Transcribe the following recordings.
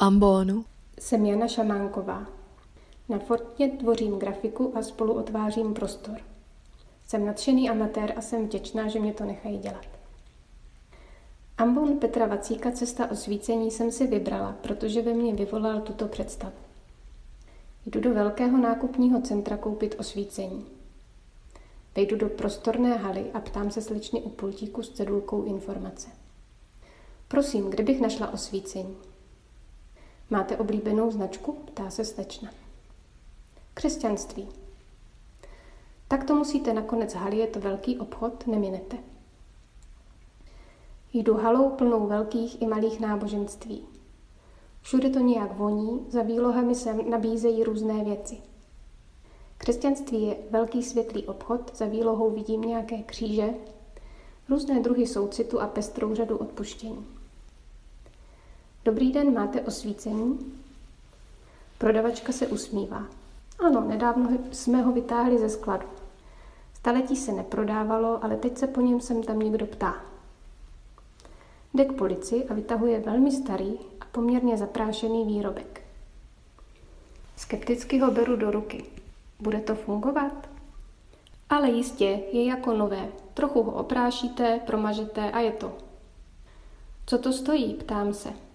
ambonu. Jsem Jana Šamánková. Na Fortně tvořím grafiku a spolu otvářím prostor. Jsem nadšený amatér a jsem vděčná, že mě to nechají dělat. Ambon Petra Vacíka Cesta osvícení jsem si vybrala, protože ve mně vyvolal tuto představu. Jdu do velkého nákupního centra koupit osvícení. Vejdu do prostorné haly a ptám se slečny u pultíku s cedulkou informace. Prosím, kde bych našla osvícení? Máte oblíbenou značku? Ptá se slečna. Křesťanství. Tak to musíte nakonec to velký obchod, neminete. Jdu halou plnou velkých i malých náboženství. Všude to nějak voní, za výlohami se nabízejí různé věci. Křesťanství je velký světlý obchod, za výlohou vidím nějaké kříže, různé druhy soucitu a pestrou řadu odpuštění. Dobrý den, máte osvícení? Prodavačka se usmívá. Ano, nedávno jsme ho vytáhli ze skladu. Staletí se neprodávalo, ale teď se po něm sem tam někdo ptá. Jde k policii a vytahuje velmi starý a poměrně zaprášený výrobek. Skepticky ho beru do ruky. Bude to fungovat? Ale jistě, je jako nové. Trochu ho oprášíte, promažete a je to. Co to stojí, ptám se.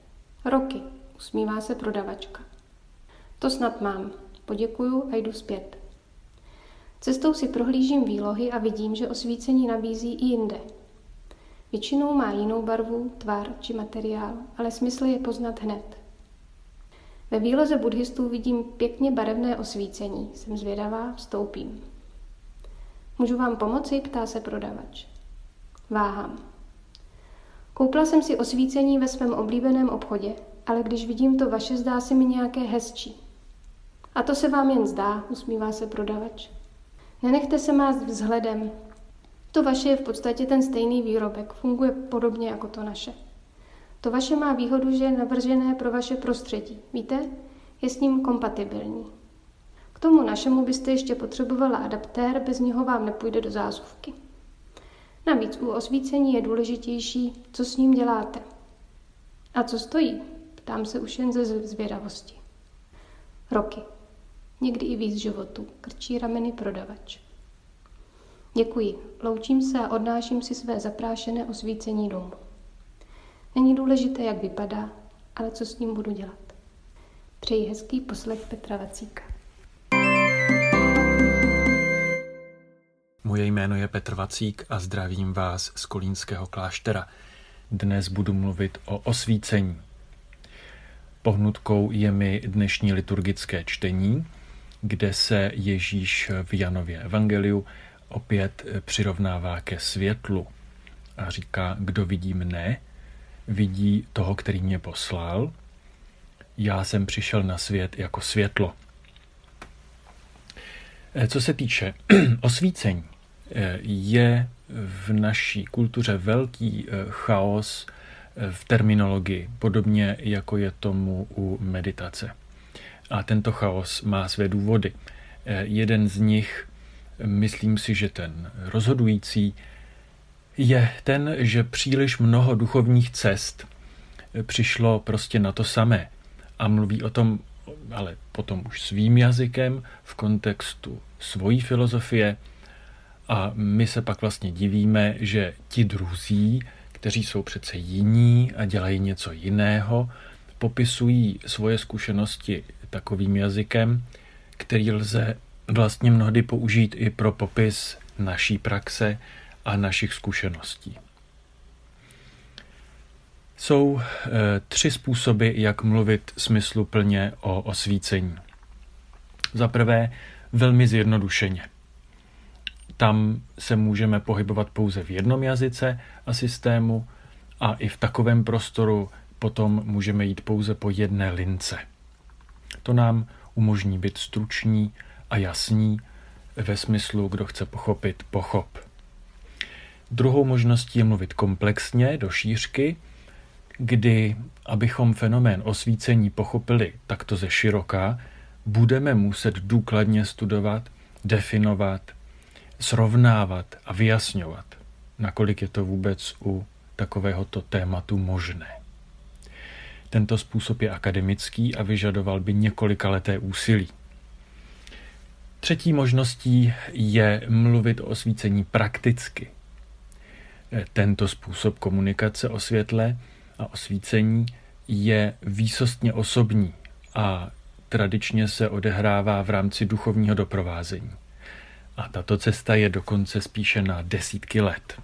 Roky, usmívá se prodavačka. To snad mám. Poděkuju a jdu zpět. Cestou si prohlížím výlohy a vidím, že osvícení nabízí i jinde. Většinou má jinou barvu, tvar či materiál, ale smysl je poznat hned. Ve výloze buddhistů vidím pěkně barevné osvícení. Jsem zvědavá, vstoupím. Můžu vám pomoci? ptá se prodavač. Váhám. Koupila jsem si osvícení ve svém oblíbeném obchodě, ale když vidím to vaše, zdá se mi nějaké hezčí. A to se vám jen zdá, usmívá se prodavač. Nenechte se mást vzhledem. To vaše je v podstatě ten stejný výrobek, funguje podobně jako to naše. To vaše má výhodu, že je navržené pro vaše prostředí. Víte? Je s ním kompatibilní. K tomu našemu byste ještě potřebovala adaptér, bez něho vám nepůjde do zásuvky. Navíc u osvícení je důležitější, co s ním děláte. A co stojí? Ptám se už jen ze zvědavosti. Roky. Někdy i víc životů. Krčí rameny prodavač. Děkuji. Loučím se a odnáším si své zaprášené osvícení domů. Není důležité, jak vypadá, ale co s ním budu dělat. Přeji hezký poslech Petra Vacíka. Moje jméno je Petr Vacík a zdravím vás z Kolínského kláštera. Dnes budu mluvit o osvícení. Pohnutkou je mi dnešní liturgické čtení, kde se Ježíš v Janově evangeliu opět přirovnává ke světlu a říká, kdo vidí mne, vidí toho, který mě poslal. Já jsem přišel na svět jako světlo. Co se týče osvícení, je v naší kultuře velký eh, chaos eh, v terminologii, podobně jako je tomu u meditace. A tento chaos má své důvody. Eh, jeden z nich, myslím si, že ten rozhodující, je ten, že příliš mnoho duchovních cest přišlo prostě na to samé a mluví o tom, ale potom už svým jazykem, v kontextu svojí filozofie, a my se pak vlastně divíme, že ti druzí, kteří jsou přece jiní a dělají něco jiného, popisují svoje zkušenosti takovým jazykem, který lze vlastně mnohdy použít i pro popis naší praxe a našich zkušeností. Jsou e, tři způsoby, jak mluvit smysluplně o osvícení. Za prvé, velmi zjednodušeně. Tam se můžeme pohybovat pouze v jednom jazyce a systému a i v takovém prostoru potom můžeme jít pouze po jedné lince. To nám umožní být struční a jasní ve smyslu, kdo chce pochopit, pochop. Druhou možností je mluvit komplexně, do šířky, kdy, abychom fenomén osvícení pochopili takto ze široka, budeme muset důkladně studovat, definovat, srovnávat a vyjasňovat, nakolik je to vůbec u takovéhoto tématu možné. tento způsob je akademický a vyžadoval by několika leté úsilí. Třetí možností je mluvit o osvícení prakticky. Tento způsob komunikace o světle a osvícení je výsostně osobní a tradičně se odehrává v rámci duchovního doprovázení. A tato cesta je dokonce spíše na desítky let.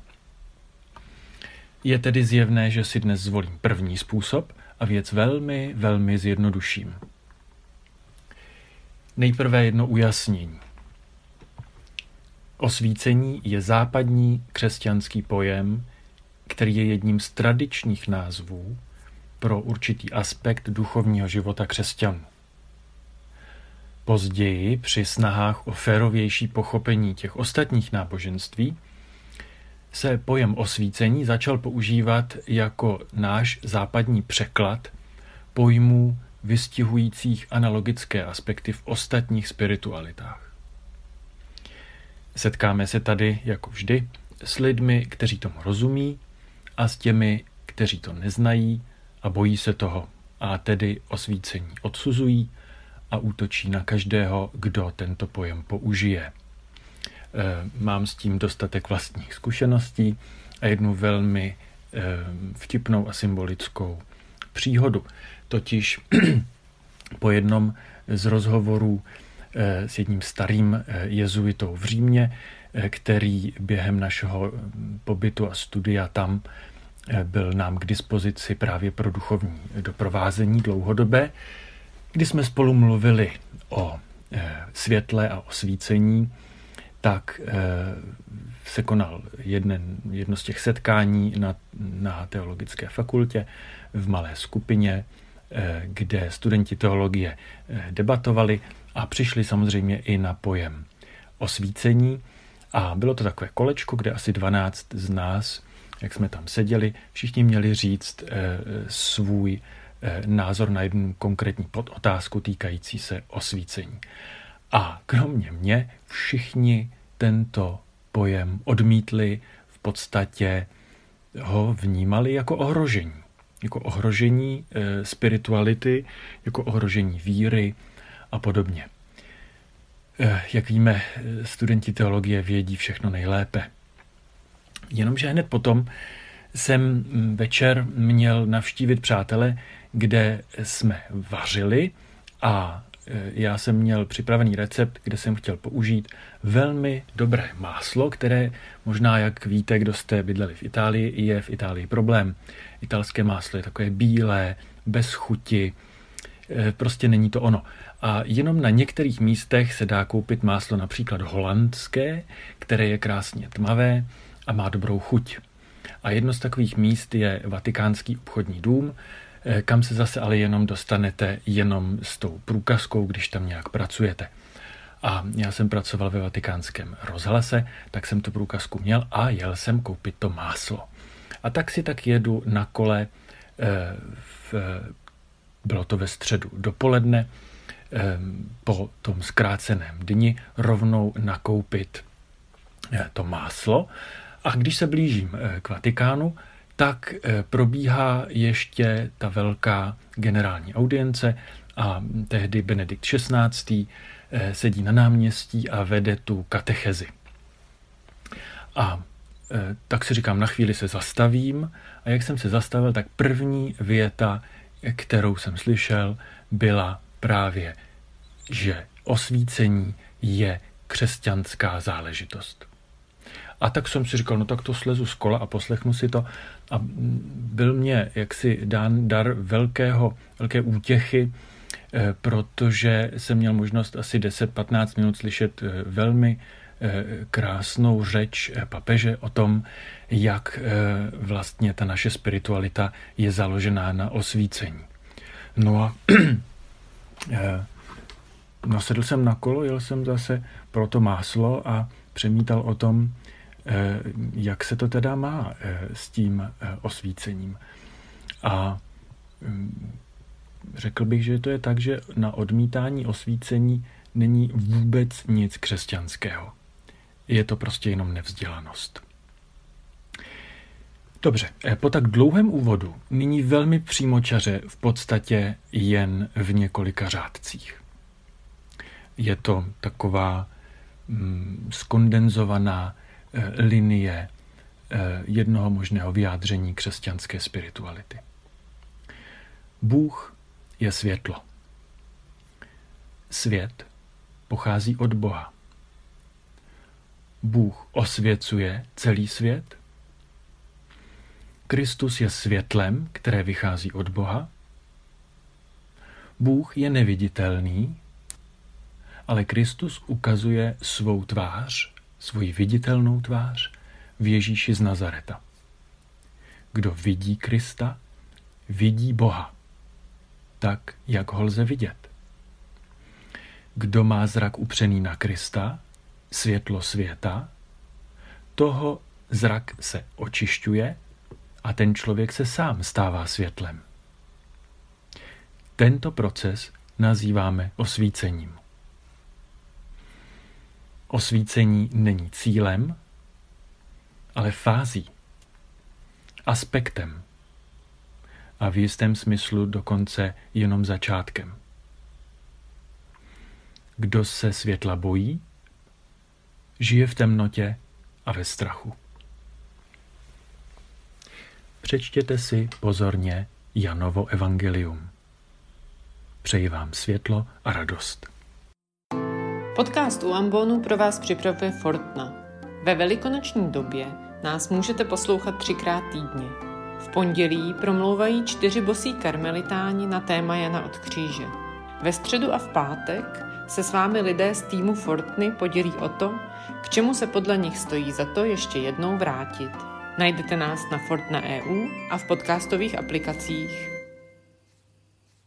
Je tedy zjevné, že si dnes zvolím první způsob a věc velmi, velmi zjednoduším. Nejprve jedno ujasnění. Osvícení je západní křesťanský pojem, který je jedním z tradičních názvů pro určitý aspekt duchovního života křesťanů. Později, při snahách o férovější pochopení těch ostatních náboženství, se pojem osvícení začal používat jako náš západní překlad pojmů vystihujících analogické aspekty v ostatních spiritualitách. Setkáme se tady, jako vždy, s lidmi, kteří tomu rozumí a s těmi, kteří to neznají a bojí se toho a tedy osvícení odsuzují a útočí na každého, kdo tento pojem použije. E, mám s tím dostatek vlastních zkušeností a jednu velmi e, vtipnou a symbolickou příhodu. Totiž po jednom z rozhovorů e, s jedním starým jezuitou v Římě, který během našeho pobytu a studia tam byl nám k dispozici právě pro duchovní doprovázení dlouhodobé, kdy jsme spolu mluvili o eh, světle a osvícení, tak eh, se konal jeden, jedno z těch setkání na, na teologické fakultě v malé skupině, eh, kde studenti teologie debatovali a přišli samozřejmě i na pojem osvícení. A bylo to takové kolečko, kde asi 12 z nás, jak jsme tam seděli, všichni měli říct svůj názor na jednu konkrétní podotázku týkající se osvícení. A kromě mě všichni tento pojem odmítli, v podstatě ho vnímali jako ohrožení. Jako ohrožení e, spirituality, jako ohrožení víry a podobně. E, jak víme, studenti teologie vědí všechno nejlépe. Jenomže hned potom jsem večer měl navštívit přátele, kde jsme vařili a e, já jsem měl připravený recept, kde jsem chtěl použít velmi dobré máslo, které možná, jak víte, kdo jste bydleli v Itálii, je v Itálii problém. Italské máslo je takové bílé, bez chuti, e, prostě není to ono. A jenom na některých místech se dá koupit máslo například holandské, které je krásně tmavé a má dobrou chuť. A jedno z takových míst je Vatikánský obchodní dům, kam se zase ale jenom dostanete jenom s tou průkazkou, když tam nějak pracujete. A já jsem pracoval ve vatikánském rozhlase, tak jsem tu průkazku měl a jel jsem koupit to máslo. A tak si tak jedu na kole, eh, v, bylo to ve středu dopoledne, eh, po tom zkráceném dni rovnou nakoupit to máslo. A když se blížím k Vatikánu, tak eh, probíhá ještě ta velká generální audience a tehdy Benedikt XVI. Eh, sedí na náměstí a vede tu katechezi. A eh, tak si říkám, na chvíli se zastavím a jak jsem se zastavil, tak první věta, kterou jsem slyšel, byla právě, že osvícení je křesťanská záležitost. A tak jsem si říkal, no tak to slezu z kola a poslechnu si to. A byl mě jaksi dán dar velkého, velké útěchy, eh, protože jsem měl možnost asi 10-15 minut slyšet eh, velmi eh, krásnou řeč papeže o tom, jak vlastně ta naše spiritualita je založená na osvícení. No a no, sedl jsem na kolo, jel jsem zase pro to máslo a přemítal o tom, jak se to teda má eh, s tím eh, osvícením. A mm, řekl bych, že to je tak, že na odmítání osvícení není vůbec nic křesťanského. Je to prostě jenom nevzdělanost. Dobře, eh, po tak dlouhém úvodu nyní velmi přímočaře v podstatě jen v několika řádcích. Je to taková mm, skondenzovaná eh, linie eh, jednoho možného vyjádření křesťanské spirituality. Bůh je světlo. Svět pochází od Boha. Bůh osvěcuje celý svět. Kristus je světlem, které vychází od Boha. Bůh je neviditelný, ale Kristus ukazuje svou tvář, svoji viditelnou tvář v Ježíši z Nazareta. Kdo vidí Krista, vidí Boha, tak, jak ho lze vidět. Kdo má zrak upřený na Krista, světlo světa, toho zrak se očišťuje a ten člověk se sám stává světlem. Tento proces nazýváme osvícením. Osvícení není cílem, ale fází, aspektem a v jistém smyslu dokonce jenom začátkem. Kdo se světla bojí, žije v temnotě a ve strachu. Přečtěte si pozorně Janovo evangelium. Přeji vám světlo a radost. Podcast u Ambonu pro vás připravuje Fortna. Ve velikonoční době nás můžete poslouchat třikrát týdně. V pondělí promlouvají čtyři bosí karmelitáni na téma Jana od kříže. Ve středu a v pátek se s vámi lidé z týmu Fortny podělí o to, k čemu se podle nich stojí za to ještě jednou vrátit. Najdete nás na Fortna EU a v podcastových aplikacích.